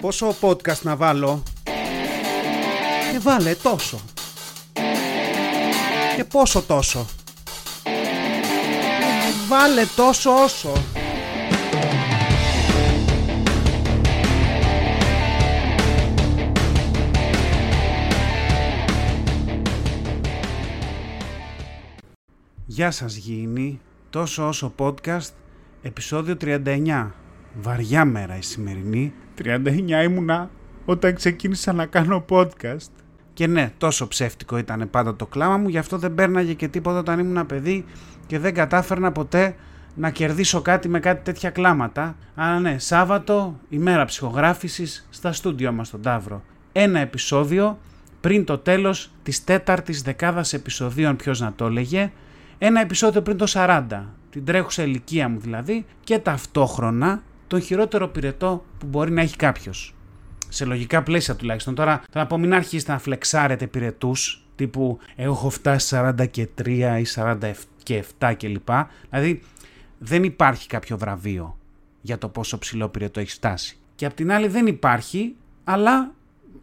Πόσο podcast να βάλω; Και βάλε τόσο. Και πόσο τόσο. Βάλε τόσο όσο. Γεια σας Γήινη, τόσο όσο podcast, επεισόδιο 39. Βαριά μέρα η σημερινή. 39 ήμουνα όταν ξεκίνησα να κάνω podcast. Και ναι, τόσο ψεύτικο ήταν πάντα το κλάμα μου, γι' αυτό δεν πέρναγε και τίποτα όταν ήμουν παιδί και δεν κατάφερνα ποτέ να κερδίσω κάτι με κάτι τέτοια κλάματα. Αλλά ναι, Σάββατο, ημέρα ψυχογράφησης, στα στούντιο μας στον Ταύρο. Ένα επεισόδιο πριν το τέλος της τέταρτης δεκάδας επεισοδίων, ποιος να το έλεγε, ένα επεισόδιο πριν το 40, την τρέχουσα ηλικία μου δηλαδή, και ταυτόχρονα τον χειρότερο πυρετό που μπορεί να έχει κάποιος. Σε λογικά πλαίσια τουλάχιστον. Τώρα θα πω μην αρχίσετε να φλεξάρετε πυρετούς τύπου εγώ έχω φτάσει 43 ή 47 κλπ. Δηλαδή δεν υπάρχει κάποιο βραβείο για το πόσο ψηλό πυρετό έχει φτάσει. Και απ' την άλλη δεν υπάρχει, αλλά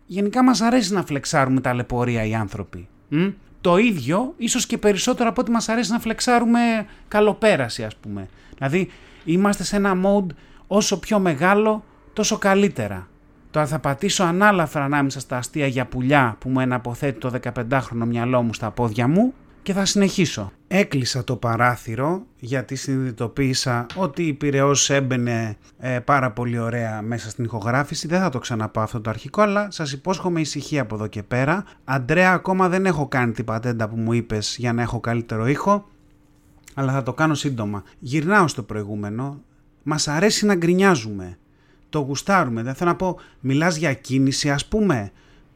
γενικά μας αρέσει να φλεξάρουμε τα λεπορία οι άνθρωποι. Μ; Το ίδιο, ίσως και περισσότερο από ότι μας αρέσει να φλεξάρουμε καλοπέραση ας πούμε. Δηλαδή είμαστε σε ένα mode όσο πιο μεγάλο τόσο καλύτερα. Τώρα θα πατήσω ανάλαφρα ανάμεσα στα αστεία για πουλιά που μου εναποθέτει το 15χρονο μυαλό μου στα πόδια μου και θα συνεχίσω. Έκλεισα το παράθυρο γιατί συνειδητοποίησα ότι η Πυραιός έμπαινε ε, πάρα πολύ ωραία μέσα στην ηχογράφηση. Δεν θα το ξαναπάω αυτό το αρχικό, αλλά σας υπόσχομαι ησυχία από εδώ και πέρα. Αντρέα, ακόμα δεν έχω κάνει την πατέντα που μου είπες για να έχω καλύτερο ήχο, αλλά θα το κάνω σύντομα. Γυρνάω στο προηγούμενο, μας αρέσει να γκρινιάζουμε. Το γουστάρουμε. Δεν θέλω να πω, μιλάς για κίνηση ας πούμε.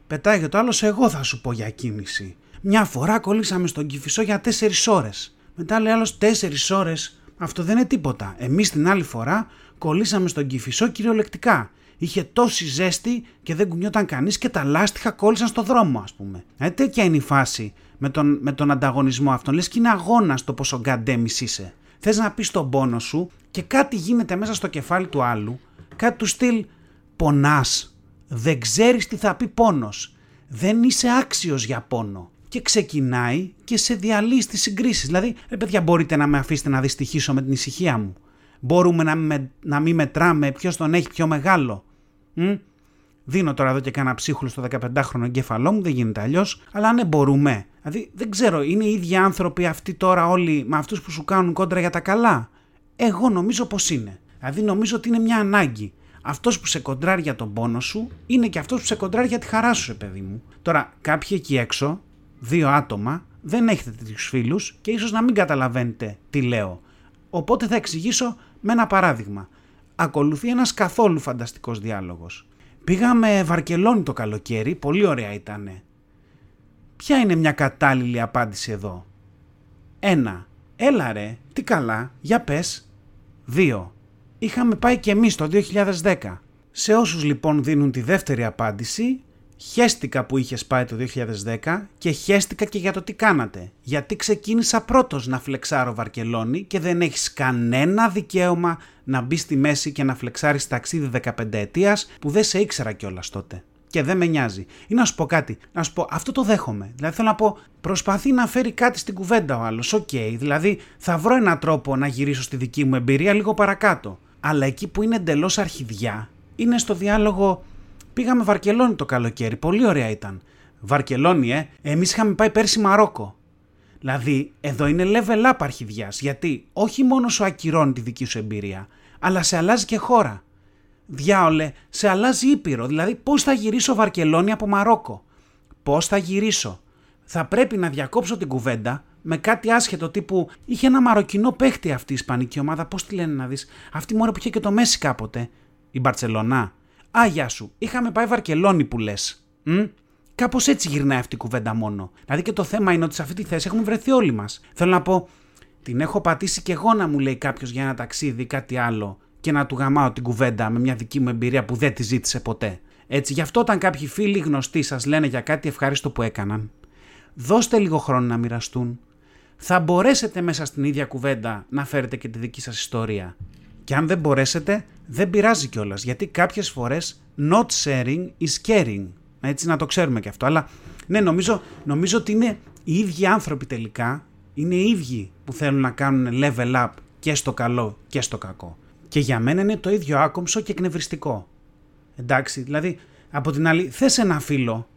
Πετάει και το άλλο, εγώ θα σου πω για κίνηση. Μια φορά κολλήσαμε στον Κηφισό για 4 ώρες. Μετά λέει άλλος 4 ώρες. Αυτό δεν είναι τίποτα. Εμείς την άλλη φορά κολλήσαμε στον Κηφισό κυριολεκτικά. Είχε τόση ζέστη και δεν κουνιόταν κανείς και τα λάστιχα κόλλησαν στο δρόμο ας πούμε. Ε, τέτοια είναι η φάση με τον, με τον ανταγωνισμό αυτόν. Λες και είναι αγώνας το πόσο γκαντέμις είσαι. Θες να πεις τον πόνο σου και κάτι γίνεται μέσα στο κεφάλι του άλλου, κάτι του στυλ πονάς, δεν ξέρεις τι θα πει πόνος, δεν είσαι άξιος για πόνο και ξεκινάει και σε διαλύει τις συγκρίσεις. Δηλαδή, ρε παιδιά μπορείτε να με αφήσετε να δυστυχήσω με την ησυχία μου; Μπορούμε να, με, να μην μετράμε ποιος τον έχει πιο μεγάλο; Μ; Δίνω τώρα εδώ και κάνα ψίχουλο στο 15χρονο εγκέφαλό μου, δεν γίνεται αλλιώς. Αλλά ναι, μπορούμε. Δηλαδή, δεν ξέρω, είναι οι ίδιοι άνθρωποι αυτοί τώρα όλοι με αυτούς που σου κάνουν κόντρα για τα καλά; Εγώ νομίζω πως είναι. Δηλαδή, νομίζω ότι είναι μια ανάγκη. Αυτός που σε κοντράρει για τον πόνο σου είναι και αυτός που σε κοντράρει για τη χαρά σου, παιδί μου. Τώρα, κάποιοι εκεί έξω, δύο άτομα, δεν έχετε τέτοιους φίλους και ίσως να μην καταλαβαίνετε τι λέω. Οπότε θα εξηγήσω με ένα παράδειγμα. Ακολουθεί ένας καθόλου φανταστικός διάλογος. Πήγαμε Βαρκελόνη το καλοκαίρι, πολύ ωραία ήτανε. Ποια είναι μια κατάλληλη απάντηση εδώ; 1. Έλα ρε, τι καλά, για πες. 2. Είχαμε πάει και εμείς το 2010. Σε όσους λοιπόν δίνουν τη δεύτερη απάντηση, χέστηκα που είχες πάει το 2010 και χέστηκα και για το τι κάνατε. Γιατί ξεκίνησα πρώτος να φλεξάρω Βαρκελόνη και δεν έχεις κανένα δικαίωμα να μπεις στη μέση και να φλεξάρεις ταξίδι 15 ετίας που δεν σε ήξερα κιόλας τότε και δεν με νοιάζει. Ή να σου πω κάτι, να σου πω αυτό το δέχομαι. Δηλαδή θέλω να πω, προσπαθεί να φέρει κάτι στην κουβέντα ο άλλος. Ok, okay, δηλαδή θα βρω έναν τρόπο να γυρίσω στη δική μου εμπειρία λίγο παρακάτω. Αλλά εκεί που είναι εντελώς αρχιδιά, είναι στο διάλογο. Πήγαμε Βαρκελόνη το καλοκαίρι, πολύ ωραία ήταν. Βαρκελόνη, ε, εμείς είχαμε πάει πέρσι Μαρόκο. Δηλαδή, εδώ είναι level up αρχιδιάς, γιατί όχι μόνο σου ακυρώνει τη δική σου εμπειρία, αλλά σε αλλάζει και χώρα διάολε, σε αλλάζει ήπειρο. Δηλαδή, πώς θα γυρίσω Βαρκελόνη από Μαρόκο; Πώς θα γυρίσω; Θα πρέπει να διακόψω την κουβέντα με κάτι άσχετο τύπου. Είχε ένα μαροκινό παίχτη αυτή η Ισπανική ομάδα. Πώς τη λένε να δεις; Αυτή μόρα που είχε και το Μέση κάποτε. Η Μπαρσελονά. Α, γεια σου. Είχαμε πάει Βαρκελόνη που λες. Κάπως έτσι γυρνάει αυτή η κουβέντα μόνο. Δηλαδή και το θέμα είναι ότι σε αυτή τη θέση έχουμε βρεθεί όλοι μας. Θέλω να πω, την έχω πατήσει και εγώ να μου λέει κάποιος για ένα ταξίδι κάτι άλλο και να του γαμάω την κουβέντα με μια δική μου εμπειρία που δεν τη ζήτησε ποτέ. Έτσι, γι' αυτό όταν κάποιοι φίλοι γνωστοί σας λένε για κάτι ευχάριστο που έκαναν, δώστε λίγο χρόνο να μοιραστούν. Θα μπορέσετε μέσα στην ίδια κουβέντα να φέρετε και τη δική σας ιστορία. Και αν δεν μπορέσετε, δεν πειράζει κιόλας. Γιατί κάποιες φορές not sharing is caring. Έτσι να το ξέρουμε και αυτό. Αλλά ναι, νομίζω, νομίζω ότι είναι οι ίδιοι άνθρωποι τελικά. Είναι οι ίδιοι που θέλουν να κάνουν level up και στο καλό και στο κακό. Και για μένα είναι το ίδιο άκομψο και εκνευριστικό. Εντάξει, δηλαδή από την άλλη θες ένα φίλο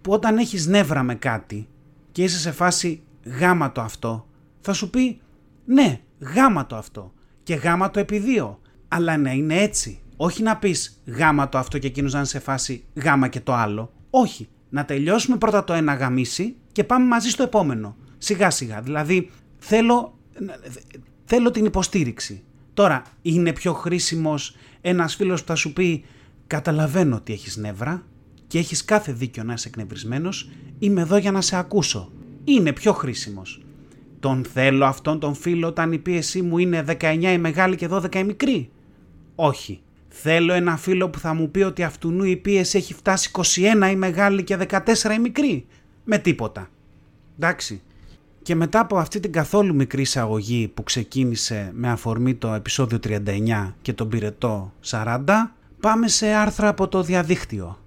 που όταν έχεις νεύρα με κάτι και είσαι σε φάση γάμα το αυτό, θα σου πει ναι, γάμα το αυτό και γάμα το επί δύο. Αλλά ναι, είναι έτσι. Όχι να πεις γάμα το αυτό και εκείνος να είναι σε φάση γάμα και το άλλο. Όχι. Να τελειώσουμε πρώτα το ένα γαμίσι και πάμε μαζί στο επόμενο. Σιγά σιγά. Δηλαδή θέλω, θέλω την υποστήριξη. Τώρα είναι πιο χρήσιμος ένας φίλος που θα σου πει καταλαβαίνω ότι έχεις νεύρα και έχεις κάθε δίκιο να είσαι εκνευρισμένος, είμαι εδώ για να σε ακούσω. Είναι πιο χρήσιμος. Τον θέλω αυτόν τον φίλο όταν η πίεσή μου είναι 19 η μεγάλη και 12 η μικρή. Όχι. Θέλω ένα φίλο που θα μου πει ότι αυτού η πίεση έχει φτάσει 21 η μεγάλη και 14 η μικρή. Με τίποτα. Εντάξει. Και μετά από αυτή την καθόλου μικρή εισαγωγή που ξεκίνησε με αφορμή το επεισόδιο 39 και τον πυρετό 40, πάμε σε άρθρα από το διαδίκτυο.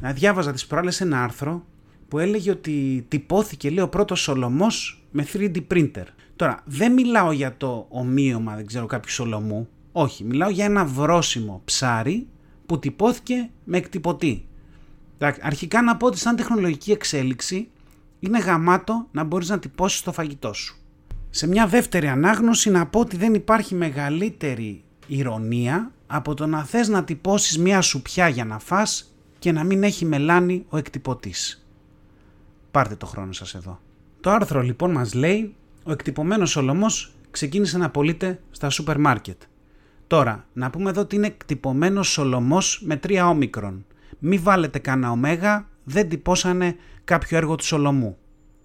Να διάβαζα τις προάλλες ένα άρθρο που έλεγε ότι τυπώθηκε λέει ο πρώτος Σολομός με 3D printer. Τώρα δεν μιλάω για το ομοίωμα δεν ξέρω κάποιου Σολομού, όχι μιλάω για ένα βρόσιμο ψάρι που τυπώθηκε με εκτυπωτή. Αρχικά να πω ότι σαν τεχνολογική εξέλιξη είναι γαμάτο να μπορείς να τυπώσεις το φαγητό σου. Σε μια δεύτερη ανάγνωση να πω ότι δεν υπάρχει μεγαλύτερη ηρωνία από το να θες να τυπώσεις μια σουπιά για να φας και να μην έχει μελάνι ο εκτυπωτής. Πάρτε το χρόνο σας εδώ. Το άρθρο λοιπόν μας λέει ο εκτυπωμένος Σολομός ξεκίνησε να πωλείται στα σούπερ μάρκετ. Τώρα, να πούμε εδώ ότι είναι εκτυπωμένος Σολομός με τρία όμικρον. Μη βάλετε κανένα ωμέγα, δεν τυπώσανε κάποιο έργο του Σολομού.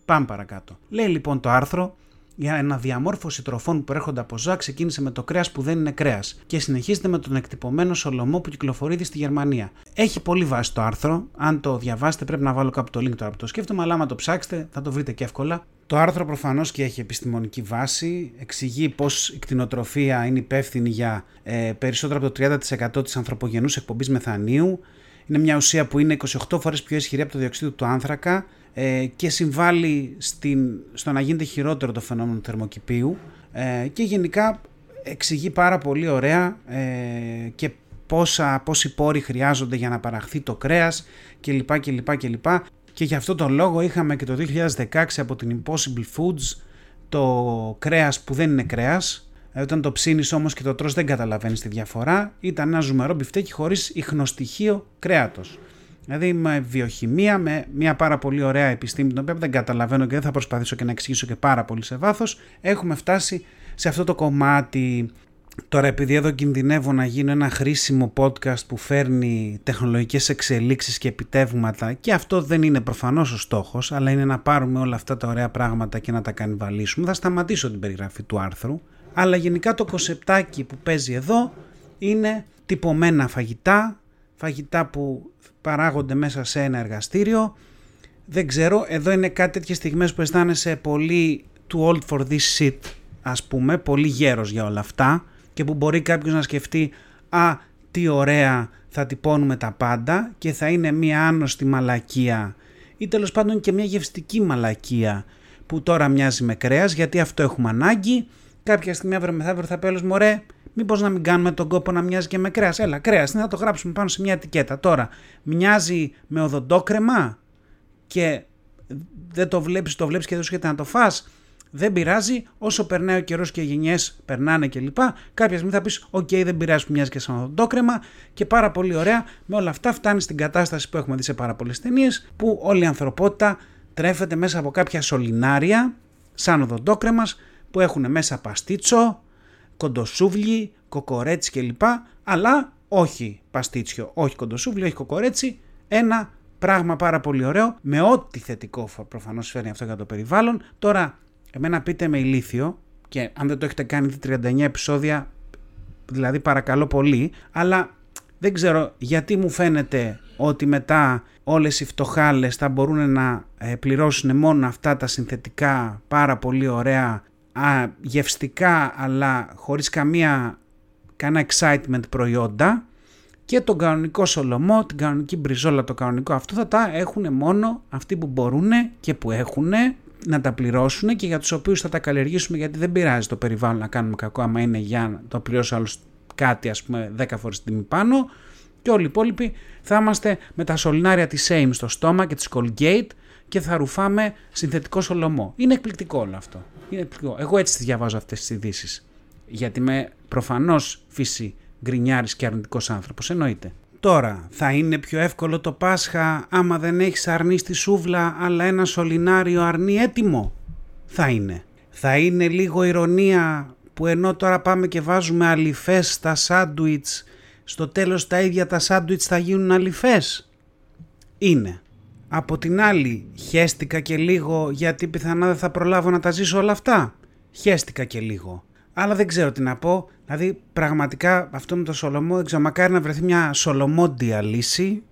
Πάμε παρακάτω. Λέει λοιπόν το άρθρο για αναδιαμόρφωση τροφών που προέρχονται από ζώα ξεκίνησε με το κρέας που δεν είναι κρέας και συνεχίζεται με τον εκτυπωμένο Σολομό που κυκλοφορεί στη Γερμανία. Έχει πολύ βάση το άρθρο. Αν το διαβάσετε, πρέπει να βάλω κάπου το link τώρα που το σκέφτομαι, αλλά άμα το ψάξετε θα το βρείτε και εύκολα. Το άρθρο προφανώς και έχει επιστημονική βάση. Εξηγεί πώς η κτηνοτροφία είναι υπεύθυνη για ε, περισσότερο από το 30% της ανθρωπογενούς εκπομπής μεθανίου. Είναι μια ουσία που είναι 28 φορές πιο ισχυρή από το διοξείδιο του άνθρακα ε, και συμβάλλει στην, στο να γίνεται χειρότερο το φαινόμενο του θερμοκηπίου ε, και γενικά εξηγεί πάρα πολύ ωραία ε, και πόσα, πόσοι πόροι χρειάζονται για να παραχθεί το κρέας κλπ. κλπ, κλπ. Και γι' αυτό τον λόγο είχαμε και το 2016 από την Impossible Foods το κρέας που δεν είναι κρέας ε, όταν το ψήνεις όμως και το τρως δεν καταλαβαίνεις τη διαφορά ήταν ένα ζουμερό μπιφτέκι χωρίς ιχνοστοιχείο κρέατος. Δηλαδή με βιοχημία, με μια πάρα πολύ ωραία επιστήμη, την οποία δεν καταλαβαίνω και δεν θα προσπαθήσω και να εξηγήσω και πάρα πολύ σε βάθος, έχουμε φτάσει σε αυτό το κομμάτι. Τώρα επειδή εδώ κινδυνεύω να γίνω ένα χρήσιμο podcast που φέρνει τεχνολογικές εξελίξεις και επιτεύγματα και αυτό δεν είναι προφανώς ο στόχος αλλά είναι να πάρουμε όλα αυτά τα ωραία πράγματα και να τα κανιβαλίσουμε θα σταματήσω την περιγραφή του άρθρου αλλά γενικά το κοσεπτάκι που παίζει εδώ είναι τυπωμένα φαγητά φαγητά που παράγονται μέσα σε ένα εργαστήριο. Δεν ξέρω, εδώ είναι κάτι τέτοιες στιγμές που αισθάνεσαι πολύ too old for this shit, ας πούμε, πολύ γέρος για όλα αυτά και που μπορεί κάποιος να σκεφτεί «Α, τι ωραία, θα τυπώνουμε τα πάντα» και θα είναι μια άνοστη μαλακία ή τέλος πάντων και μια γευστική μαλακία που τώρα μοιάζει με κρέας γιατί αυτό έχουμε ανάγκη. Κάποια στιγμή αύριο μεθαύριο θα πει μωρέ, Μήπως να μην κάνουμε τον κόπο να μοιάζει και με κρέας. Έλα, κρέας, να το γράψουμε πάνω σε μια ετικέτα. Τώρα, μοιάζει με οδοντόκρεμα και δεν το βλέπεις, το βλέπεις και δεν σου να το φας. Δεν πειράζει, όσο περνάει ο καιρός και οι γενιές περνάνε κλπ. Κάποια στιγμή θα πεις: Οκ, δεν πειράζει που μοιάζει και σαν οδοντόκρεμα. Και πάρα πολύ ωραία, με όλα αυτά φτάνει στην κατάσταση που έχουμε δει σε πάρα πολλές ταινίες, που όλη η ανθρωπότητα τρέφεται μέσα από κάποια σωληνάρια, σαν οδοντόκρεμας, που έχουν μέσα παστίτσο, κοντοσούβλι, κοκορέτσι κλπ. Αλλά όχι παστίτσιο, όχι κοντοσούβλι, όχι κοκορέτσι. Ένα πράγμα πάρα πολύ ωραίο με ό,τι θετικό προφανώς φέρνει αυτό για το περιβάλλον. Τώρα, εμένα πείτε με ηλίθιο και αν δεν το έχετε κάνει 39 επεισόδια, δηλαδή παρακαλώ πολύ, αλλά δεν ξέρω γιατί μου φαίνεται ότι μετά όλες οι φτωχάλες θα μπορούν να ε, πληρώσουν μόνο αυτά τα συνθετικά πάρα πολύ ωραία α, γευστικά αλλά χωρίς καμία κανένα excitement προϊόντα. Και τον κανονικό σολομό, την κανονική μπριζόλα, το κανονικό αυτό θα τα έχουν μόνο αυτοί που μπορούν και που έχουν να τα πληρώσουν και για τους οποίους θα τα καλλιεργήσουμε γιατί δεν πειράζει το περιβάλλον να κάνουμε κακό άμα είναι για να το πληρώσει άλλος κάτι ας πούμε 10 φορές την τιμή πάνω. Και όλοι οι υπόλοιποι θα είμαστε με τα σωληνάρια της Same στο στόμα και της Colgate και θα ρουφάμε συνθετικό σολομό. Είναι εκπληκτικό όλο αυτό. Είναι εκπληκτικό. Εγώ έτσι διαβάζω αυτές τις ειδήσεις. Γιατί είμαι προφανώς φύση γκρινιάρης και αρνητικός άνθρωπος, εννοείται. Τώρα, θα είναι πιο εύκολο το Πάσχα άμα δεν έχεις αρνί στη σούβλα αλλά ένα σωληνάριο αρνί έτοιμο. Θα είναι. Θα είναι λίγο ηρωνία που ενώ τώρα πάμε και βάζουμε αλυφές στα σάντουιτς, στο τέλος τα ίδια τα σάντουιτς θα γίνουν αλυφές. Είναι. Από την άλλη, χέστηκα και λίγο γιατί πιθανά δεν θα προλάβω να τα ζήσω όλα αυτά. Χέστηκα και λίγο. Αλλά δεν ξέρω τι να πω. Δηλαδή, πραγματικά αυτό με το Σολομό, δεν ξέρω, μακάρι να βρεθεί μια σολομόντια λύση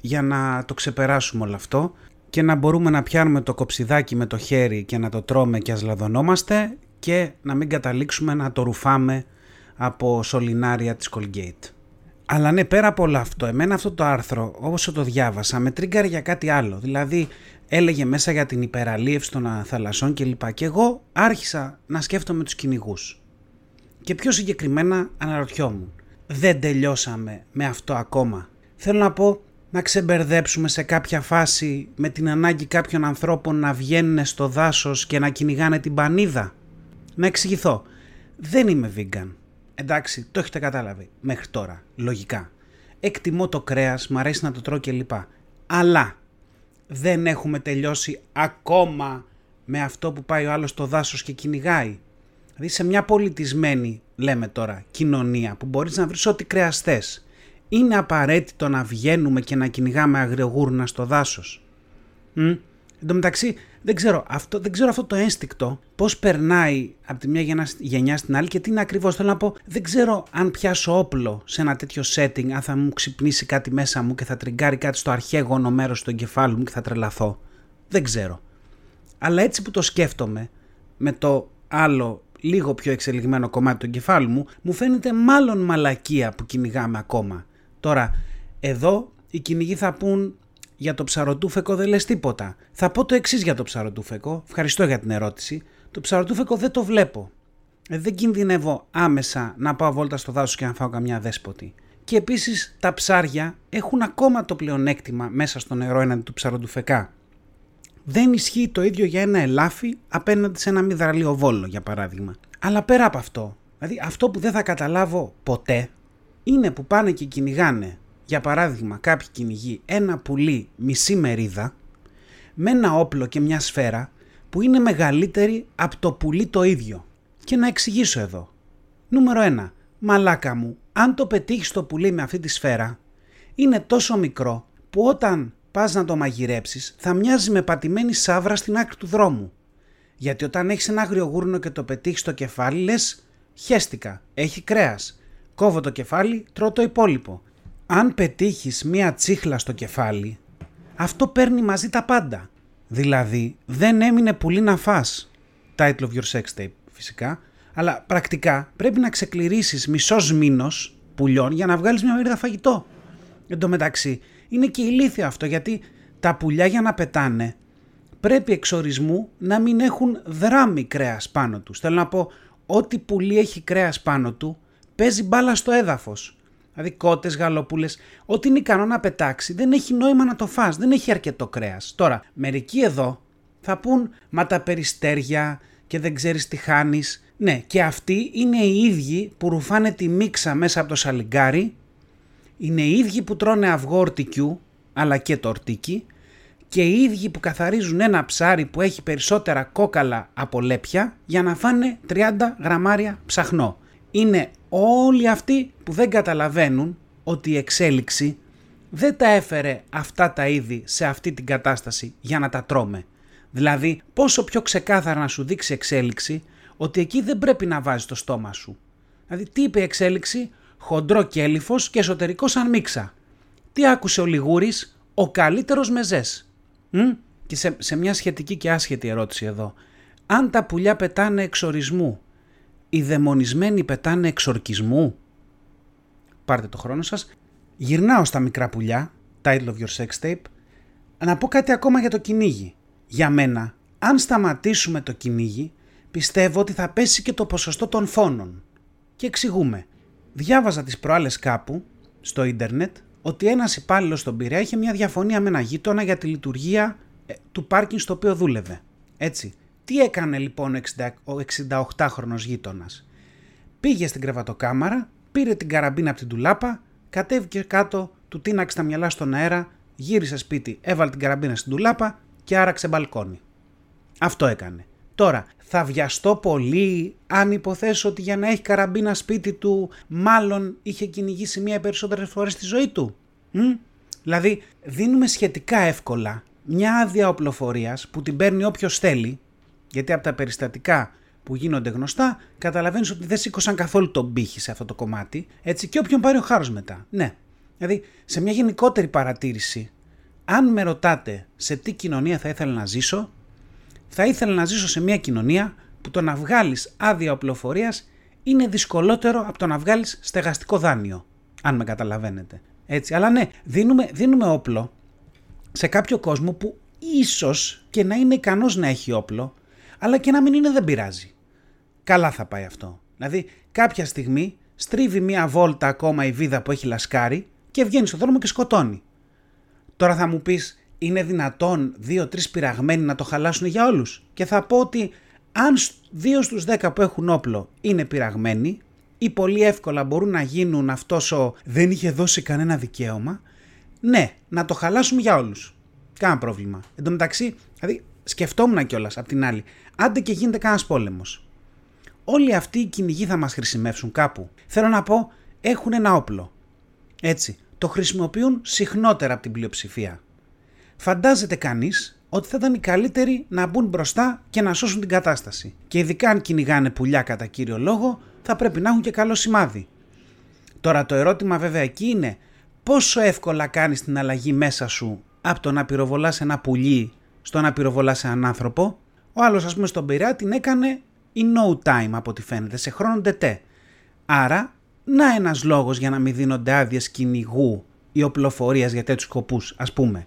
για να το ξεπεράσουμε όλο αυτό και να μπορούμε να πιάνουμε το κοψιδάκι με το χέρι και να το τρώμε και ας λαδωνόμαστε και να μην καταλήξουμε να το ρουφάμε από σωληνάρια της Colgate. Αλλά ναι, πέρα από όλο αυτό, εμένα αυτό το άρθρο, όσο το διάβασα, με τρίγκαρε για κάτι άλλο. Δηλαδή, έλεγε μέσα για την υπεραλίευση των θαλασσών κλπ. Και εγώ άρχισα να σκέφτομαι τους κυνηγούς. Και πιο συγκεκριμένα αναρωτιόμουν, δεν τελειώσαμε με αυτό ακόμα. Θέλω να πω να ξεμπερδέψουμε σε κάποια φάση με την ανάγκη κάποιων ανθρώπων να βγαίνουν στο δάσος και να κυνηγάνε την πανίδα. Να εξηγηθώ, δεν είμαι vegan. Εντάξει, το έχετε κατάλαβει μέχρι τώρα, λογικά. Εκτιμώ το κρέας, μου αρέσει να το τρώω κλπ. Αλλά δεν έχουμε τελειώσει ακόμα με αυτό που πάει ο άλλος στο δάσος και κυνηγάει. Δηλαδή σε μια πολιτισμένη, λέμε τώρα, κοινωνία που μπορείς να βρεις ό,τι κρέας θες. Είναι απαραίτητο να βγαίνουμε και να κυνηγάμε αγριογούρνα στο δάσος. Μ; Εν τω μεταξύ, δεν ξέρω, αυτό, δεν ξέρω αυτό το ένστικτο πώς περνάει από τη μια γενιά στην άλλη και τι είναι ακριβώς. Θέλω να πω, δεν ξέρω αν πιάσω όπλο σε ένα τέτοιο setting, αν θα μου ξυπνήσει κάτι μέσα μου και θα τριγκάρει κάτι στο αρχαίγωνο μέρος του εγκεφάλου μου και θα τρελαθώ. Δεν ξέρω. Αλλά έτσι που το σκέφτομαι, με το άλλο λίγο πιο εξελιγμένο κομμάτι του εγκεφάλου μου, μου φαίνεται μάλλον μαλακία που κυνηγάμε ακόμα. Τώρα, εδώ οι κυνηγοί θα πούν για το ψαροτούφεκο δεν λες τίποτα. Θα πω το εξής για το ψαροτούφεκο. Ευχαριστώ για την ερώτηση. Το ψαροτούφεκο δεν το βλέπω. Ε, δεν κινδυνεύω άμεσα να πάω βόλτα στο δάσος και να φάω καμιά δέσποτη. Και επίσης τα ψάρια έχουν ακόμα το πλεονέκτημα μέσα στο νερό έναντι του ψαροτούφεκα. Δεν ισχύει το ίδιο για ένα ελάφι απέναντι σε ένα μυδραλίο βόλο, για παράδειγμα. Αλλά πέρα από αυτό, δηλαδή αυτό που δεν θα καταλάβω ποτέ είναι που πάνε και κυνηγάνε για παράδειγμα κάποιοι κυνηγοί ένα πουλί μισή μερίδα με ένα όπλο και μια σφαίρα που είναι μεγαλύτερη από το πουλί το ίδιο. Και να εξηγήσω εδώ. Νούμερο 1. Μαλάκα μου, αν το πετύχεις το πουλί με αυτή τη σφαίρα, είναι τόσο μικρό που όταν πας να το μαγειρέψεις θα μοιάζει με πατημένη σάβρα στην άκρη του δρόμου. Γιατί όταν έχεις ένα άγριο γούρνο και το πετύχεις στο κεφάλι λες χέστηκα, έχει κρέας. Κόβω το κεφάλι, τρώω το υπόλοιπο αν πετύχεις μία τσίχλα στο κεφάλι, αυτό παίρνει μαζί τα πάντα. Δηλαδή, δεν έμεινε πουλί να φας. Title of your sex tape, φυσικά. Αλλά πρακτικά πρέπει να ξεκληρίσεις μισός μήνος πουλιών για να βγάλεις μια μερίδα φαγητό. Εν τω μεταξύ, είναι και ηλίθιο αυτό γιατί τα πουλιά για να πετάνε πρέπει εξορισμού να μην έχουν δράμει κρέας πάνω τους. Θέλω να πω, ό,τι πουλί έχει κρέας πάνω του παίζει μπάλα στο έδαφος δηλαδή κότες, γαλοπούλε, ό,τι είναι ικανό να πετάξει, δεν έχει νόημα να το φας, δεν έχει αρκετό κρέας. Τώρα, μερικοί εδώ θα πούν Μα τα περιστέρια και δεν ξέρεις τι χάνεις. Ναι, και αυτοί είναι οι ίδιοι που ρουφάνε τη μίξα μέσα από το σαλιγκάρι, είναι οι ίδιοι που τρώνε αυγό ορτικιού, αλλά και το ορτίκι, και οι ίδιοι που καθαρίζουν ένα ψάρι που έχει περισσότερα κόκαλα από λέπια για να φάνε 30 γραμμάρια ψαχνό. Είναι όλοι αυτοί που δεν καταλαβαίνουν ότι η εξέλιξη δεν τα έφερε αυτά τα είδη σε αυτή την κατάσταση για να τα τρώμε. Δηλαδή πόσο πιο ξεκάθαρα να σου δείξει εξέλιξη ότι εκεί δεν πρέπει να βάζεις το στόμα σου. Δηλαδή τι είπε η εξέλιξη, χοντρό κέλυφος και εσωτερικός σαν μίξα. Τι άκουσε ο Λιγούρης, ο καλύτερος μεζές. Μ; Και σε, σε μια σχετική και άσχετη ερώτηση εδώ. Αν τα πουλιά πετάνε εξορισμού οι δαιμονισμένοι πετάνε εξορκισμού. πάρτε το χρόνο σας. Γυρνάω στα μικρά πουλιά, title of your sex tape, να πω κάτι ακόμα για το κυνήγι. Για μένα, αν σταματήσουμε το κυνήγι, πιστεύω ότι θα πέσει και το ποσοστό των φόνων. Και εξηγούμε. Διάβαζα τις προάλλες κάπου, στο ίντερνετ, ότι ένας υπάλληλος στον Πειραιά είχε μια διαφωνία με ένα γείτονα για τη λειτουργία ε, του πάρκινγκ στο οποίο δούλευε. Έτσι. Τι έκανε λοιπόν ο 68χρονος γείτονας; Πήγε στην κρεβατοκάμαρα, πήρε την καραμπίνα από την τουλάπα, κατέβηκε κάτω, του τίναξε τα μυαλά στον αέρα, γύρισε σπίτι, έβαλε την καραμπίνα στην τουλάπα και άραξε μπαλκόνι. Αυτό έκανε. Τώρα, θα βιαστώ πολύ αν υποθέσω ότι για να έχει καραμπίνα σπίτι του μάλλον είχε κυνηγήσει μία περισσότερες φορές στη ζωή του. Μ; Δηλαδή, δίνουμε σχετικά εύκολα μια άδεια οπλοφορίας που την παίρνει όποιος θέλει, γιατί από τα περιστατικά που γίνονται γνωστά, καταλαβαίνεις ότι δεν σήκωσαν καθόλου τον πύχη σε αυτό το κομμάτι, έτσι και όποιον πάρει ο χάρος μετά. Ναι. Δηλαδή, σε μια γενικότερη παρατήρηση, αν με ρωτάτε σε τι κοινωνία θα ήθελα να ζήσω, θα ήθελα να ζήσω σε μια κοινωνία που το να βγάλεις άδεια οπλοφορίας είναι δυσκολότερο από το να βγάλεις στεγαστικό δάνειο. Αν με καταλαβαίνετε. Έτσι. Αλλά ναι, δίνουμε, δίνουμε όπλο σε κάποιο κόσμο που ίσως και να είναι ικανός να έχει όπλο, αλλά και να μην είναι δεν πειράζει καλά θα πάει αυτό. Δηλαδή κάποια στιγμή στρίβει μία βόλτα ακόμα η βίδα που έχει λασκάρει και βγαίνει στον δρόμο και σκοτώνει. Τώρα θα μου πεις είναι δυνατόν δύο-τρεις πειραγμένοι να το χαλάσουν για όλους; Και θα πω ότι αν δύο στους δέκα που έχουν όπλο είναι πειραγμένοι ή πολύ εύκολα μπορούν να γίνουν αυτός ο δεν είχε δώσει κανένα δικαίωμα, ναι, να το χαλάσουμε για όλους. Κάνα πρόβλημα. Εν τω μεταξύ, δηλαδή σκεφτόμουν κιόλας απ' την άλλη, άντε και γίνεται κανένας πόλεμος όλοι αυτοί οι κυνηγοί θα μας χρησιμεύσουν κάπου. Θέλω να πω, έχουν ένα όπλο. Έτσι, το χρησιμοποιούν συχνότερα από την πλειοψηφία. Φαντάζεται κανείς ότι θα ήταν οι καλύτεροι να μπουν μπροστά και να σώσουν την κατάσταση. Και ειδικά αν κυνηγάνε πουλιά κατά κύριο λόγο, θα πρέπει να έχουν και καλό σημάδι. Τώρα το ερώτημα βέβαια εκεί είναι πόσο εύκολα κάνεις την αλλαγή μέσα σου από το να πυροβολάς ένα πουλί στο να πυροβολάς έναν άνθρωπο; Ο άλλος ας πούμε στον Πειραιά την έκανε ή no time από ό,τι φαίνεται, σε χρόνο τετέ. Άρα, να ένας λόγος για να μην δίνονται άδειες κυνηγού ή οπλοφορίας για τέτοιους σκοπούς, ας πούμε.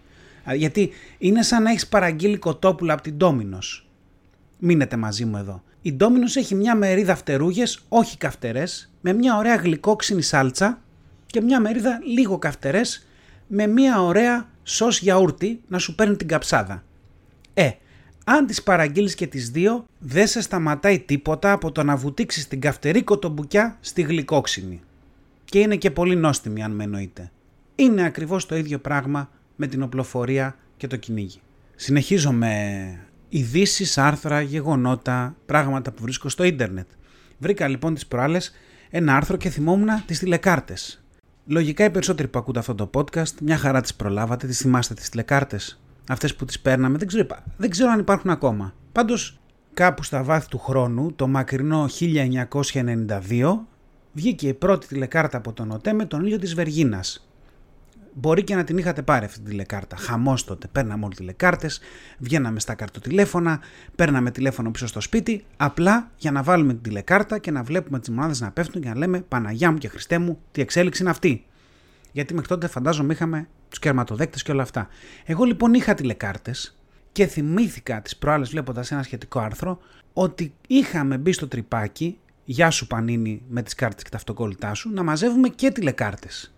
Γιατί είναι σαν να έχεις παραγγείλει κοτόπουλα από την Ντόμινος. Μείνετε μαζί μου εδώ. Η Ντόμινος έχει μια μερίδα φτερούγες, όχι καυτερές, με μια ωραία γλυκόξινη σάλτσα και μια μερίδα λίγο καυτερές με μια ωραία σως γιαούρτι να σου παίρνει την καψάδα. Ε, αν τις παραγγείλεις και τις δύο, δεν σε σταματάει τίποτα από το να βουτήξεις την καυτερή κοτομπουκιά στη γλυκόξινη. Και είναι και πολύ νόστιμη αν με εννοείτε. Είναι ακριβώς το ίδιο πράγμα με την οπλοφορία και το κυνήγι. Συνεχίζω με ειδήσει, άρθρα, γεγονότα, πράγματα που βρίσκω στο ίντερνετ. Βρήκα λοιπόν τις προάλλες ένα άρθρο και θυμόμουν τις τηλεκάρτες. Λογικά οι περισσότεροι που ακούτε αυτό το podcast, μια χαρά τις προλάβατε, τις θυμάστε τις τηλεκάρτες αυτές που τις παίρναμε, δεν ξέρω, δεν ξέρω αν υπάρχουν ακόμα. Πάντως κάπου στα βάθη του χρόνου, το μακρινό 1992, βγήκε η πρώτη τηλεκάρτα από τον ΟΤΕ με τον ήλιο της Βεργίνας. Μπορεί και να την είχατε πάρει αυτή τη τηλεκάρτα. Χαμός τότε. Παίρναμε όλοι τηλεκάρτες, βγαίναμε στα καρτοτηλέφωνα, παίρναμε τηλέφωνο πίσω στο σπίτι, απλά για να βάλουμε την τηλεκάρτα και να βλέπουμε τις μονάδες να πέφτουν και να λέμε Παναγιά μου και Χριστέ μου, τι εξέλιξη είναι αυτή. Γιατί μέχρι τότε φαντάζομαι είχαμε τους κερματοδέκτες και όλα αυτά. Εγώ λοιπόν είχα τηλεκάρτες και θυμήθηκα τις προάλλες βλέποντας ένα σχετικό άρθρο ότι είχαμε μπει στο τρυπάκι, γεια σου Πανίνη με τις κάρτες και τα αυτοκόλλητά σου, να μαζεύουμε και τηλεκάρτες.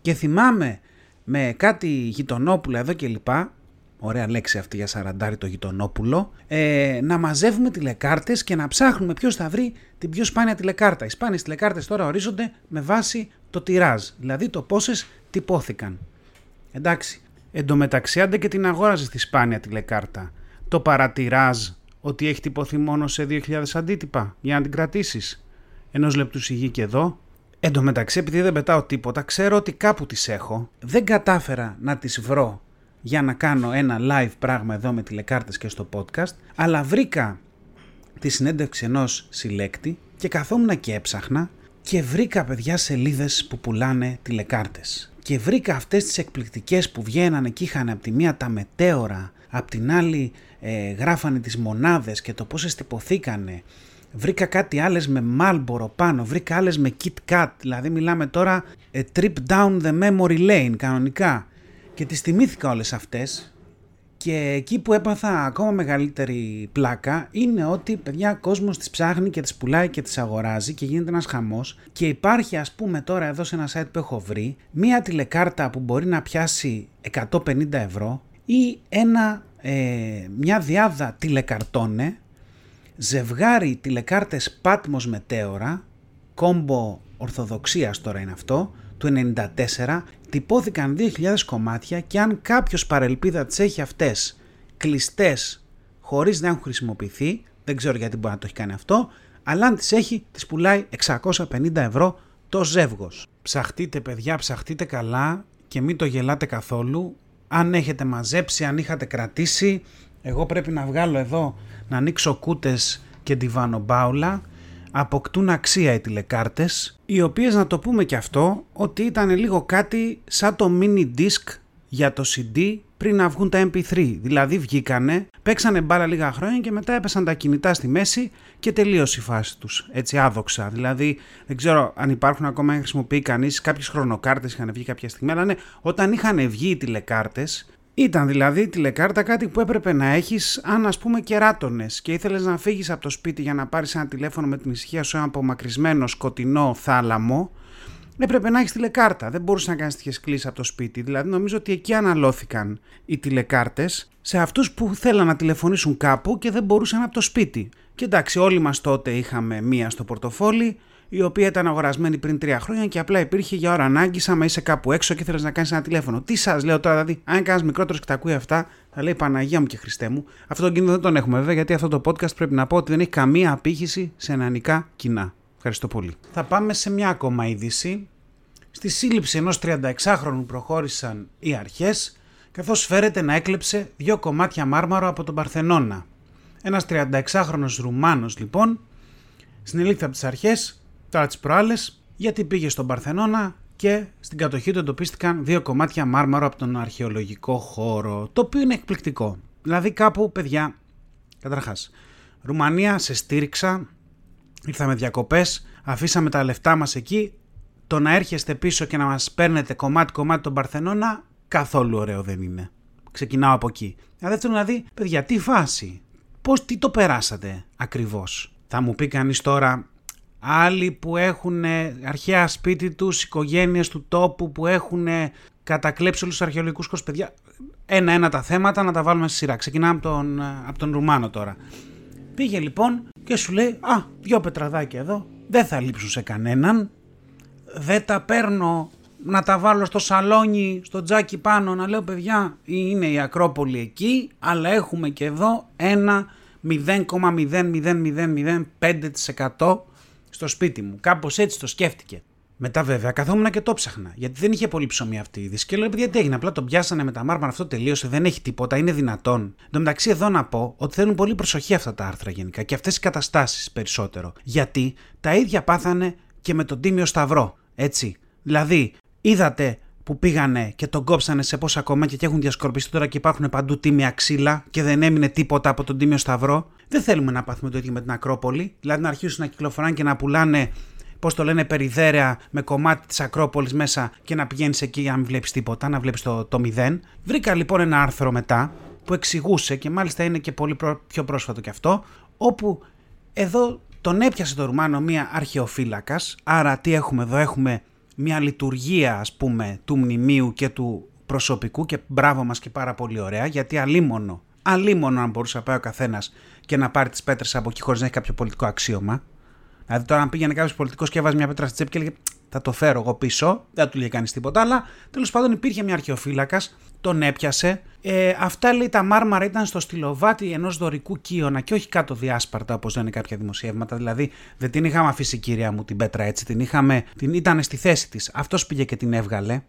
Και θυμάμαι με κάτι γειτονόπουλα εδώ και λοιπά, ωραία λέξη αυτή για σαραντάρι το γειτονόπουλο, ε, να μαζεύουμε τηλεκάρτες και να ψάχνουμε ποιος θα βρει την πιο σπάνια τηλεκάρτα. Οι σπάνιες τηλεκάρτες τώρα ορίζονται με βάση το τυράζ, δηλαδή το πόσες τυπώθηκαν. Εντάξει. Εν τω μεταξύ, άντε και την αγόραζες στη σπάνια τηλεκάρτα. Το παρατηράζ ότι έχει τυπωθεί μόνο σε 2.000 αντίτυπα για να την κρατήσεις. Ενός λεπτού σιγή και εδώ. Εν τω μεταξύ, επειδή δεν πετάω τίποτα, ξέρω ότι κάπου τις έχω. Δεν κατάφερα να τις βρω για να κάνω ένα live πράγμα εδώ με τηλεκάρτες και στο podcast, αλλά βρήκα τη συνέντευξη ενός συλλέκτη και καθόμουν και έψαχνα και βρήκα παιδιά σελίδες που πουλάνε τηλεκάρτες και βρήκα αυτές τις εκπληκτικές που βγαίνανε και είχαν από τη μία τα μετέωρα, από την άλλη ε, γράφανε τις μονάδες και το πώς εστιποθήκανε. βρήκα κάτι άλλες με Marlboro πάνω, βρήκα άλλες με Kit Kat, δηλαδή μιλάμε τώρα a trip down the memory lane κανονικά. Και τις θυμήθηκα όλες αυτές και εκεί που έπαθα ακόμα μεγαλύτερη πλάκα είναι ότι παιδιά κόσμος τις ψάχνει και τις πουλάει και τις αγοράζει και γίνεται ένας χαμός. Και υπάρχει ας πούμε τώρα εδώ σε ένα site που έχω βρει μία τηλεκάρτα που μπορεί να πιάσει 150 ευρώ ή ένα, ε, μια διάδα τηλεκαρτώνε ζευγάρι τηλεκάρτες Patmos Μετέωρα, κόμπο ορθοδοξίας τώρα είναι αυτό, του 94, τυπώθηκαν 2.000 κομμάτια και αν κάποιος παρελπίδα τις έχει αυτές κλειστές χωρίς να έχουν χρησιμοποιηθεί, δεν ξέρω γιατί μπορεί να το έχει κάνει αυτό, αλλά αν τις έχει τις πουλάει 650 ευρώ το ζεύγος. Ψαχτείτε παιδιά, ψαχτείτε καλά και μην το γελάτε καθόλου. Αν έχετε μαζέψει, αν είχατε κρατήσει, εγώ πρέπει να βγάλω εδώ να ανοίξω κούτες και βάνω μπάουλα, αποκτούν αξία οι τηλεκάρτες, οι οποίες να το πούμε και αυτό, ότι ήταν λίγο κάτι σαν το mini disc για το CD πριν να βγουν τα MP3. Δηλαδή βγήκανε, παίξανε μπάλα λίγα χρόνια και μετά έπεσαν τα κινητά στη μέση και τελείωσε η φάση τους. Έτσι άδοξα. Δηλαδή δεν ξέρω αν υπάρχουν ακόμα, αν χρησιμοποιεί κανείς, κάποιες χρονοκάρτες είχαν βγει κάποια στιγμή, αλλά ναι, όταν είχαν βγει οι τηλεκάρτες, ήταν δηλαδή τηλεκάρτα κάτι που έπρεπε να έχεις αν ας πούμε κεράτονες και ήθελες να φύγεις από το σπίτι για να πάρεις ένα τηλέφωνο με την ησυχία σου ένα απομακρυσμένο σκοτεινό θάλαμο έπρεπε να έχεις τηλεκάρτα. Δεν μπορούσες να κάνεις τέτοιες κλήσεις από το σπίτι. Δηλαδή νομίζω ότι εκεί αναλώθηκαν οι τηλεκάρτες σε αυτούς που θέλαν να τηλεφωνήσουν κάπου και δεν μπορούσαν από το σπίτι. Και εντάξει όλοι μας τότε είχαμε μία στο πορτοφόλι η οποία ήταν αγορασμένη πριν τρία χρόνια και απλά υπήρχε για ώρα ανάγκη, άμα είσαι κάπου έξω και ήθελε να κάνεις ένα τηλέφωνο. Τι σας λέω τώρα, δηλαδή, αν κάνει μικρότερος και τα ακούει αυτά, θα λέει Παναγία μου και Χριστέ μου. Αυτό τον κίνδυνο δεν τον έχουμε βέβαια, γιατί αυτό το podcast πρέπει να πω ότι δεν έχει καμία απήχηση σε ενανικά κοινά. Ευχαριστώ πολύ. Θα πάμε σε μια ακόμα είδηση. Στη σύλληψη ενός 36χρονου προχώρησαν οι αρχές, καθώς φέρεται να έκλεψε δύο κομμάτια μάρμαρο από τον Παρθενώνα. Ένας 36χρονο Ρουμάνος λοιπόν συνελήφθη από τις αρχές τώρα τις προάλλες, γιατί πήγε στον Παρθενώνα και στην κατοχή του εντοπίστηκαν δύο κομμάτια μάρμαρο από τον αρχαιολογικό χώρο, το οποίο είναι εκπληκτικό. Δηλαδή κάπου, παιδιά, καταρχάς, Ρουμανία, σε στήριξα, ήρθαμε διακοπές, αφήσαμε τα λεφτά μας εκεί, το να έρχεστε πίσω και να μας παίρνετε κομμάτι-κομμάτι τον Παρθενώνα, καθόλου ωραίο δεν είναι. Ξεκινάω από εκεί. δεύτερον δηλαδή, παιδιά, τι φάση, πώς, τι το περάσατε ακριβώς; Θα μου πει κανείς τώρα, άλλοι που έχουν αρχαία σπίτι τους, οικογένειες του τόπου που έχουν κατακλέψει όλους τους αρχαιολογικούς χώρους. Παιδιά, ένα-ένα τα θέματα να τα βάλουμε στη σειρά. Ξεκινάμε από τον, από τον Ρουμάνο τώρα. Πήγε λοιπόν και σου λέει, α, δυο πετραδάκια εδώ, δεν θα λείψουν σε κανέναν, δεν τα παίρνω να τα βάλω στο σαλόνι, στο τζάκι πάνω, να λέω παιδιά είναι η Ακρόπολη εκεί, αλλά έχουμε και εδώ ένα 0,00005% στο σπίτι μου. Κάπως έτσι το σκέφτηκε. Μετά βέβαια καθόμουν και το ψάχνα. Γιατί δεν είχε πολύ ψωμί αυτή η είδηση. Και λέω: Παιδιά, τι έγινε. Απλά τον πιάσανε με τα μάρμαρα, αυτό τελείωσε. Δεν έχει τίποτα. Είναι δυνατόν. Εν τω μεταξύ, εδώ να πω ότι θέλουν πολύ προσοχή αυτά τα άρθρα γενικά και αυτές οι καταστάσεις περισσότερο. Γιατί τα ίδια πάθανε και με τον Τίμιο Σταυρό. Έτσι. Δηλαδή, είδατε που πήγανε και τον κόψανε σε πόσα κομμάτια και έχουν διασκορπιστεί τώρα και υπάρχουν παντού τίμια ξύλα και δεν έμεινε τίποτα από τον Τίμιο Σταυρό. Δεν θέλουμε να πάθουμε το ίδιο με την Ακρόπολη, δηλαδή να αρχίσουν να κυκλοφοράνε και να πουλάνε, πώς το λένε, περιδέρεα με κομμάτι της Ακρόπολης μέσα και να πηγαίνεις εκεί για να μην βλέπεις τίποτα, να βλέπεις το, το μηδέν. Βρήκα λοιπόν ένα άρθρο μετά που εξηγούσε και μάλιστα είναι και πολύ πιο πρόσφατο κι αυτό, όπου εδώ τον έπιασε το Ρουμάνο μία αρχαιοφύλακας. Άρα τι έχουμε εδώ, έχουμε μια λειτουργία ας πούμε του μνημείου και του προσωπικού και μπράβο μας και πάρα πολύ ωραία γιατί αλίμονο, αλίμονο αν μπορούσε να πάει ο καθένας και να πάρει τις πέτρες από εκεί χωρίς να έχει κάποιο πολιτικό αξίωμα. Δηλαδή τώρα αν πήγαινε κάποιος πολιτικός και έβαζε μια πέτρα στη τσέπη και έλεγε θα το φέρω εγώ πίσω, δεν θα του λέει κανείς τίποτα, αλλά τέλος πάντων υπήρχε μια αρχαιοφύλακας, τον έπιασε. Ε, αυτά λέει τα μάρμαρα ήταν στο στυλοβάτι ενός δωρικού κύωνα και όχι κάτω διάσπαρτα όπως λένε κάποια δημοσιεύματα. Δηλαδή δεν την είχαμε αφήσει κυρία μου την πέτρα έτσι, την, είχαμε, την ήταν στη θέση της. Αυτός πήγε και την έβγαλε.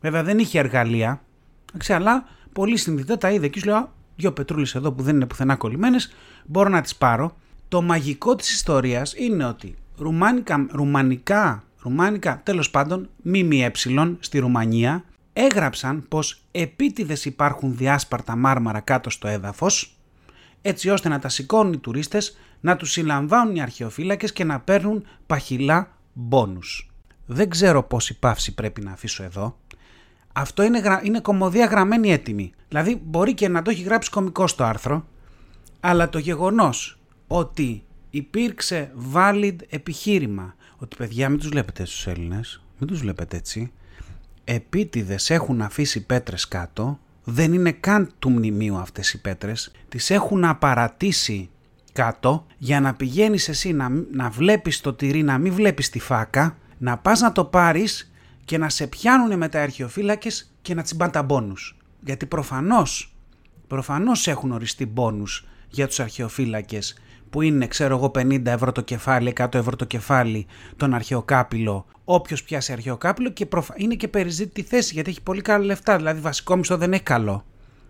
Βέβαια δεν είχε εργαλεία, αλλά πολύ συνειδητά τα είδε και σου λέω: Δύο πετρούλες εδώ που δεν είναι πουθενά κολλημένες, μπορώ να τις πάρω. Το μαγικό της ιστορίας είναι ότι ρουμάνικα, ρουμανικά ρουμάνικα, τέλος πάντων, ΜΜΕ στη Ρουμανία, έγραψαν πως επίτηδες υπάρχουν διάσπαρτα μάρμαρα κάτω στο έδαφος, έτσι ώστε να τα σηκώνουν οι τουρίστες να τους συλλαμβάνουν οι αρχαιοφύλακες και να παίρνουν παχυλά μπόνους. Δεν ξέρω πόση παύση πρέπει να αφήσω εδώ. Αυτό είναι, γρα... είναι κομμωδία γραμμένη έτοιμη. Δηλαδή μπορεί και να το έχει γράψει κομικό στο άρθρο, αλλά το γεγονός ότι υπήρξε valid επιχείρημα ότι παιδιά μην τους βλέπετε στους Έλληνες, μην τους βλέπετε έτσι, επίτηδες έχουν αφήσει πέτρες κάτω, δεν είναι καν του μνημείου αυτές οι πέτρες, τις έχουν απαρατήσει κάτω για να πηγαίνεις εσύ να, να βλέπεις το τυρί, να μην βλέπεις τη φάκα, να πας να το πάρεις και να σε πιάνουν με τα αρχαιοφύλακες και να τσιμπάν τα μπόνους. Γιατί προφανώς, προφανώς έχουν οριστεί μπόνους για τους αρχαιοφύλακες που είναι ξέρω εγώ 50 ευρώ το κεφάλι, 100 ευρώ το κεφάλι τον αρχαιοκάπηλο όποιος πιάσει αρχαιοκάπηλο και προφα... είναι και περιζήτητη θέση γιατί έχει πολύ καλά λεφτά. Δηλαδή, βασικό μισθό δεν έχει καλό.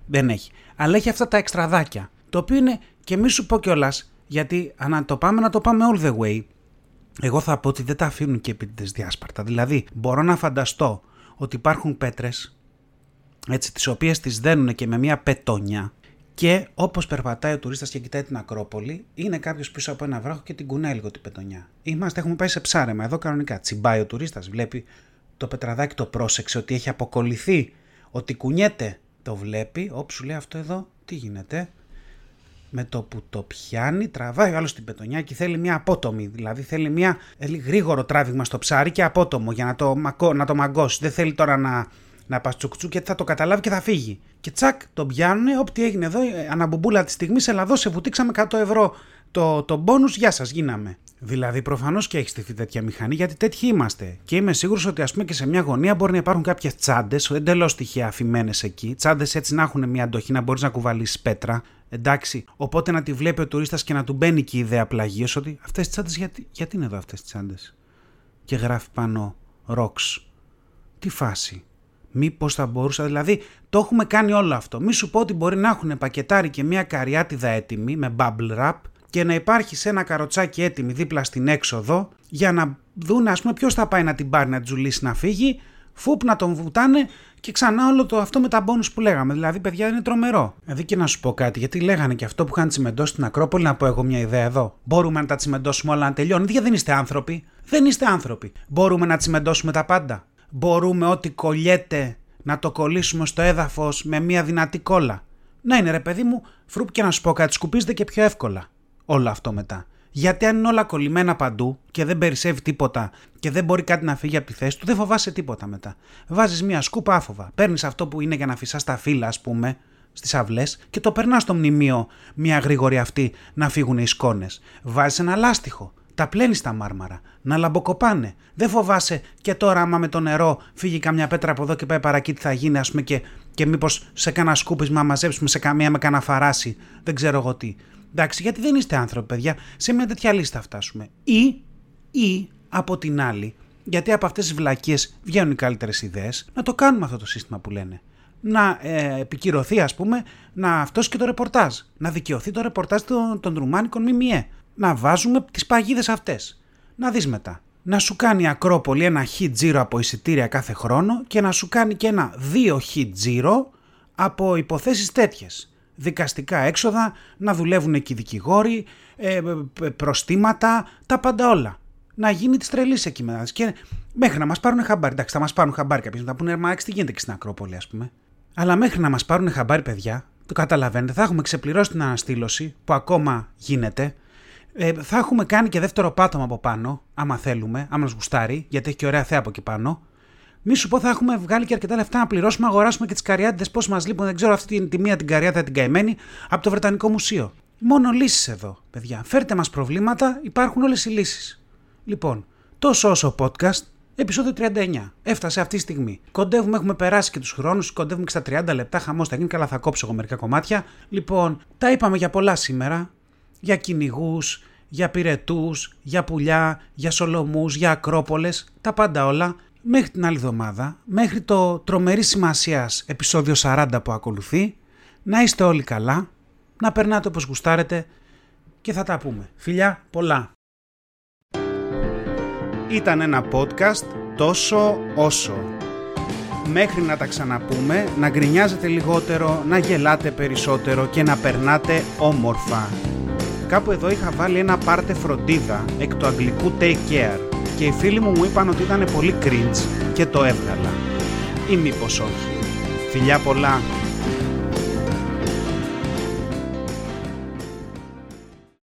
Δεν έχει. Αλλά έχει αυτά τα εξτραδάκια. Το οποίο είναι και μη σου πω κιόλας, γιατί αν το πάμε να το πάμε all the way, εγώ θα πω ότι δεν τα αφήνουν και επίτηδες διάσπαρτα. Δηλαδή, μπορώ να φανταστώ ότι υπάρχουν πέτρες, έτσι, τις οποίες τις δένουν και με μια πετόνια και όπως περπατάει ο τουρίστας και κοιτάει την Ακρόπολη, είναι κάποιος πίσω από ένα βράχο και την κουνάει λίγο την πετονιά. Είμαστε, έχουμε πάει σε ψάρεμα εδώ κανονικά. Τσιμπάει ο τουρίστας, βλέπει το πετραδάκι, το πρόσεξε ότι έχει αποκολληθεί, ότι κουνιέται. Το βλέπει, όπου σου λέει αυτό εδώ, τι γίνεται; Με το που το πιάνει, τραβάει άλλος την πετονιά και θέλει μια απότομη. Δηλαδή θέλει μια ε, γρήγορο τράβηγμα στο ψάρι και απότομο για να το, να το μαγκώσει. Δεν θέλει τώρα να να πας τσουκτσού και θα το καταλάβει και θα φύγει. Και τσακ, τον πιάνουν, ό,τι έγινε εδώ, ε, αναμπουμπούλα της στιγμής, σε εδώ σε βουτήξαμε 100 ευρώ το, το bonus, γεια σας, γίναμε. Δηλαδή, προφανώς και έχεις στηθεί τέτοια μηχανή, γιατί τέτοιοι είμαστε. Και είμαι σίγουρος ότι, ας πούμε, και σε μια γωνία μπορεί να υπάρχουν κάποιες τσάντες, εντελώς τυχαία αφημένες εκεί. Τσάντες έτσι να έχουν μια αντοχή, να μπορείς να κουβαλήσεις πέτρα. Εντάξει, οπότε να τη βλέπει ο τουρίστας και να του μπαίνει και η ιδέα πλαγίως ότι αυτές τις τσάντες, γιατί, γιατί είναι εδώ αυτές τις τσάντες; Και γράφει πάνω rocks. Τι φάση. Μήπως θα μπορούσα, δηλαδή το έχουμε κάνει όλο αυτό. Μη σου πω ότι μπορεί να έχουν πακετάρει και μια καριάτιδα έτοιμη με bubble wrap και να υπάρχει σε ένα καροτσάκι έτοιμη δίπλα στην έξοδο για να δουν ας πούμε ποιος θα πάει να την πάρει να τζουλήσει να φύγει, φουπ να τον βουτάνε και ξανά όλο το αυτό με τα μπόνου που λέγαμε. Δηλαδή, παιδιά, είναι τρομερό. Δηλαδή, και να σου πω κάτι, γιατί λέγανε και αυτό που είχαν τσιμεντώσει στην Ακρόπολη, να πω εγώ μια ιδέα εδώ. Μπορούμε να τα τσιμεντώσουμε όλα να τελειώνει. Γιατί δεν είστε άνθρωποι. Δεν είστε άνθρωποι. Μπορούμε να τσιμεντώσουμε τα πάντα μπορούμε ό,τι κολλιέται να το κολλήσουμε στο έδαφος με μια δυνατή κόλλα. Να είναι ρε παιδί μου, φρουπ και να σου πω κάτι, σκουπίζεται και πιο εύκολα όλο αυτό μετά. Γιατί αν είναι όλα κολλημένα παντού και δεν περισσεύει τίποτα και δεν μπορεί κάτι να φύγει από τη θέση του, δεν φοβάσαι τίποτα μετά. Βάζεις μια σκούπα άφοβα. Παίρνεις αυτό που είναι για να φυσάς τα φύλλα, ας πούμε, στις αυλές και το περνάς στο μνημείο μια γρήγορη αυτή να φύγουν οι σκόνες. Βάζεις ένα λάστιχο τα πλένεις στα μάρμαρα, να λαμποκοπάνε. Δεν φοβάσαι και τώρα, άμα με το νερό φύγει καμιά πέτρα από εδώ και πάει παρακεί, τι θα γίνει, ας πούμε, και, και μήπως σε κανένα σκούπισμα μαζέψουμε σε καμία με κανένα φαράσι. Δεν ξέρω εγώ τι. Εντάξει, γιατί δεν είστε άνθρωποι, παιδιά. Σε μια τέτοια λίστα φτάσουμε. Ή, ή από την άλλη, γιατί από αυτές τις βλακίες βγαίνουν οι καλύτερες ιδέες, να το κάνουμε αυτό το σύστημα που λένε. Να ε, επικυρωθεί, ας πούμε, να αυτός και το ρεπορτάζ. Να δικαιωθεί το ρεπορτάζ των, των Ρουμάνικων ΜΜΕ να βάζουμε τις παγίδες αυτές. Να δεις μετά. Να σου κάνει η Ακρόπολη ένα hit τζίρο από εισιτήρια κάθε χρόνο και να σου κάνει και ένα δύο hit τζίρο από υποθέσεις τέτοιες. Δικαστικά έξοδα, να δουλεύουν εκεί δικηγόροι, ε, ε προστήματα, τα πάντα όλα. Να γίνει τη τρελής εκεί μετά. Και μέχρι να μας πάρουν χαμπάρι. Εντάξει, θα μας πάρουν χαμπάρι κάποιοι. Θα πούνε Μα τι γίνεται και στην Ακρόπολη, ας πούμε. Αλλά μέχρι να μας πάρουν χαμπάρι, παιδιά, το καταλαβαίνετε, θα έχουμε ξεπληρώσει την αναστήλωση που ακόμα γίνεται ε, θα έχουμε κάνει και δεύτερο πάτωμα από πάνω, άμα θέλουμε, άμα μας γουστάρει, γιατί έχει και ωραία θέα από εκεί πάνω. Μη σου πω, θα έχουμε βγάλει και αρκετά λεφτά να πληρώσουμε, να αγοράσουμε και τις καριάτε. Πώς μας λείπουν, δεν ξέρω αυτή τη μία την καριάτα την καημένη από το Βρετανικό Μουσείο. Μόνο λύσεις εδώ, παιδιά. Φέρτε μας προβλήματα, υπάρχουν όλες οι λύσεις. Λοιπόν, τόσο όσο podcast, επεισόδιο 39. Έφτασε αυτή τη στιγμή. Κοντεύουμε, έχουμε περάσει και τους χρόνους, κοντεύουμε και στα 30 λεπτά. Χαμός θα γίνει, καλά θα κόψω εγώ μερικά κομμάτια. Λοιπόν, τα είπαμε για πολλά σήμερα για κυνηγούς, για πυρετούς, για πουλιά, για σολομούς, για ακρόπολες, τα πάντα όλα, μέχρι την άλλη εβδομάδα, μέχρι το τρομερή σημασίας επεισόδιο 40 που ακολουθεί, να είστε όλοι καλά, να περνάτε όπως γουστάρετε και θα τα πούμε. Φιλιά, πολλά! Ήταν ένα podcast τόσο όσο. Μέχρι να τα ξαναπούμε, να γκρινιάζετε λιγότερο, να γελάτε περισσότερο και να περνάτε όμορφα. Κάπου εδώ είχα βάλει ένα πάρτε φροντίδα εκ του αγγλικού take care και οι φίλοι μου μου είπαν ότι ήταν πολύ cringe και το έβγαλα. Ή μήπως όχι. Φιλιά πολλά